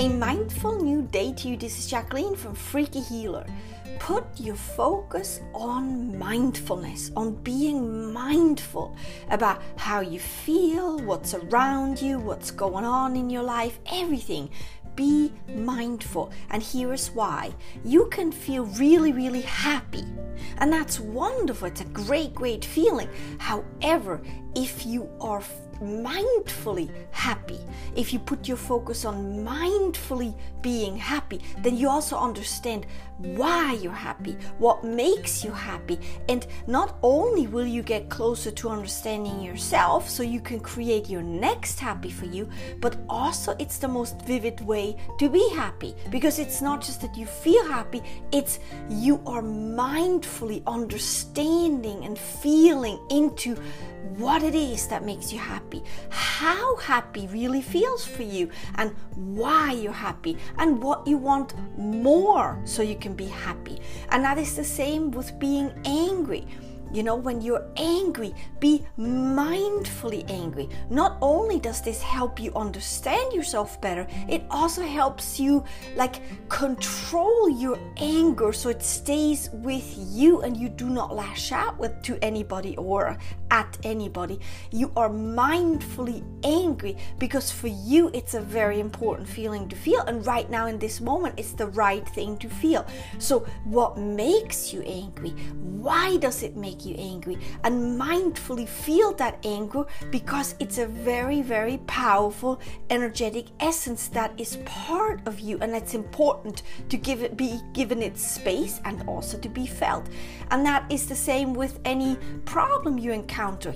A mindful new day to you. This is Jacqueline from Freaky Healer. Put your focus on mindfulness, on being mindful about how you feel, what's around you, what's going on in your life, everything. Be mindful. And here is why. You can feel really, really happy. And that's wonderful. It's a great, great feeling. However, if you are mindfully happy, if you put your focus on mindfully being happy, then you also understand why you're happy, what makes you happy. And not only will you get closer to understanding yourself so you can create your next happy for you, but also it's the most vivid way to be happy because it's not just that you feel happy, it's you are mindfully understanding and feeling into what it is that makes you happy, how happy really feels for you, and why you're happy, and what you want more so you can be happy. And that is the same with being angry. You know, when you're angry, be mindfully angry. Not only does this help you understand yourself better, it also helps you like control your anger so it stays with you and you do not lash out with to anybody or at anybody. You are mindfully angry because for you it's a very important feeling to feel and right now in this moment it's the right thing to feel. So what makes you angry? Why does it make you angry and mindfully feel that anger because it's a very, very powerful energetic essence that is part of you and it's important to give it be given its space and also to be felt. And that is the same with any problem you encounter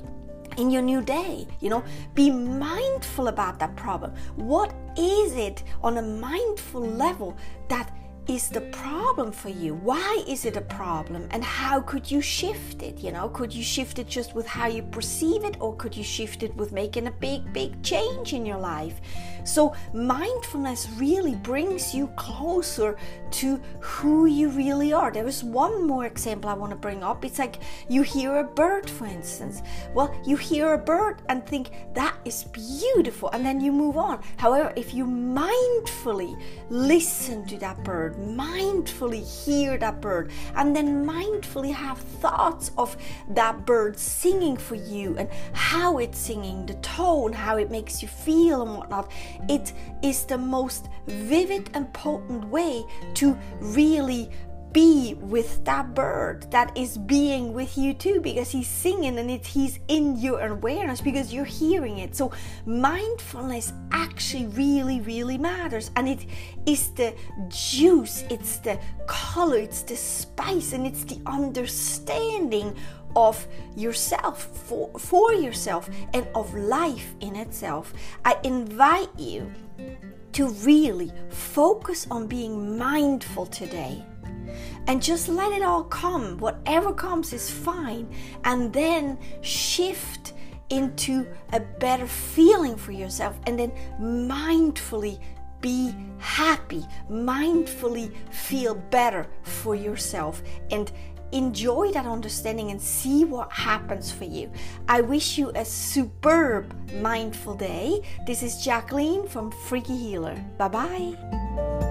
in your new day. You know, be mindful about that problem. What is it on a mindful level that is the problem for you? Why is it a problem? And how could you shift it? You know, could you shift it just with how you perceive it, or could you shift it with making a big, big change in your life? So, mindfulness really brings you closer to who you really are. There is one more example I want to bring up. It's like you hear a bird, for instance. Well, you hear a bird and think that is beautiful, and then you move on. However, if you mindfully listen to that mindfully hear that bird, and then mindfully have thoughts of that bird singing for you and how it's singing, the tone, how it makes you feel, and whatnot. It is the most vivid and potent way to really be with that bird that is being with you too because he's singing and it, he's in your awareness because you're hearing it. So mindfulness actually really, really matters. And it is the juice, it's the color, it's the spice, and it's the understanding of yourself for, for yourself and of life in itself. I invite you to really focus on being mindful today and just let it all come. Whatever comes is fine. And then shift into a better feeling for yourself and then mindfully be happy, mindfully feel better for yourself and enjoy that understanding and see what happens for you. I wish you a superb mindful day. This is Jacqueline from Freaky Healer. Bye bye.